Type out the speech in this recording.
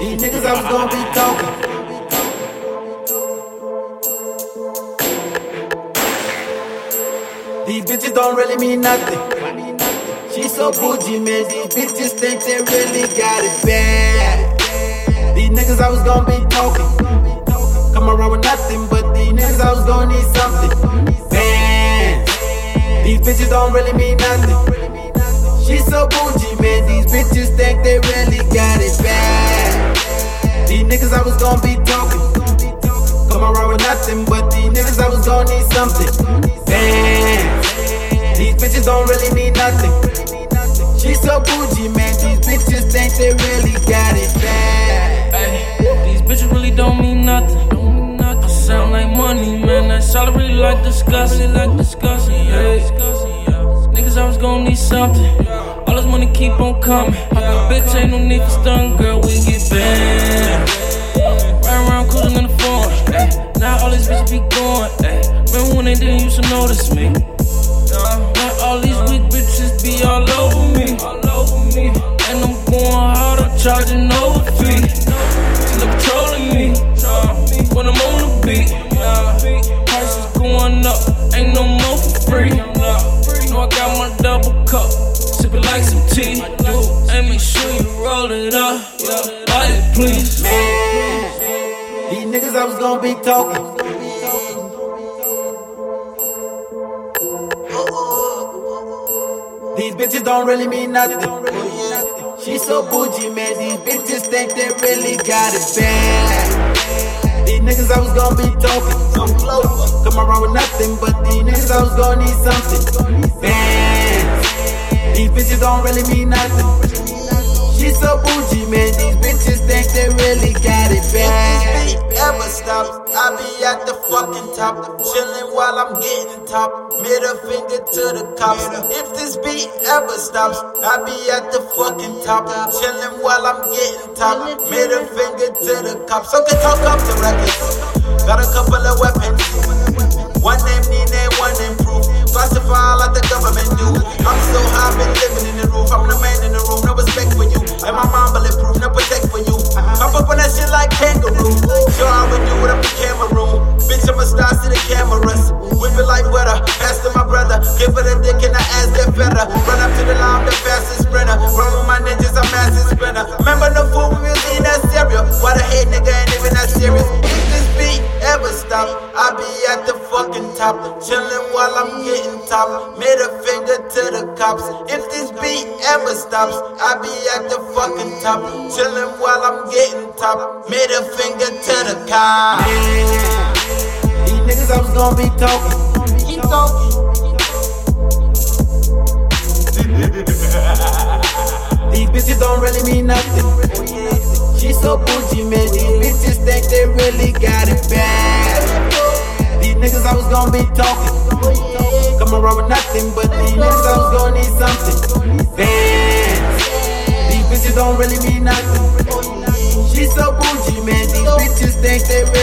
These niggas I was gonna be talking. These bitches don't really mean nothing. She so bougie, man. These bitches think they really got it bad. These niggas I was gonna be talking. Come around with nothing, but these niggas I was gonna need something. Bands. These bitches don't really mean nothing. She so bougie, man. These bitches gonna need something. Bands. These bitches don't really mean nothing. She so bougie, man. These bitches think they really got it bad. Ay, these bitches really don't mean nothing. I sound like money, man. That's all I really like discussing. Like discussing, yeah. Niggas always gonna need something. All this money keep on coming. Bitch, ain't no need for stun, girl. We get banned. Riding around cruising in the. Ay, now all these bitches be going. Ay, remember when they didn't used to notice me? Uh-huh. Now all these weak bitches be all over me. All over me. And I'm going hard, I'm charging over fee. Till they're controlling me. When I'm on the beat. Prices going up, ain't no more for free. Know I got my double cup, sip it like some tea. And make sure you roll it up. Light it, please. Man, these niggas I was gonna be talking. Bitches don't really mean nothing. She so bougie, man. These bitches think they really got it bad. These niggas I was gonna be talking. Come around with nothing, but these niggas I was gonna need something. Bands. These bitches don't really mean nothing. She so bougie, man. These bitches think they really got it bad. If this ever stops, I be at the fucking top, chilling while I'm getting top. Middle finger to the cops. If this beat ever stops, I be at the fucking top, chilling while I'm getting top. Middle finger to the cops. So can talk up the records. Got top. Chilling while I'm getting top. Middle finger to the cops. If this beat ever stops, I be at the fucking top. Chilling while I'm getting top. Middle finger to the cops. These niggas I was gonna be talking. Keep talking. These bitches don't really mean nothing. She so bougie, gon' be talking. Come around with nothing, but these niggas gon' need something. Fans, these bitches don't really mean nothing. She so bougie, man. These bitches think they. Really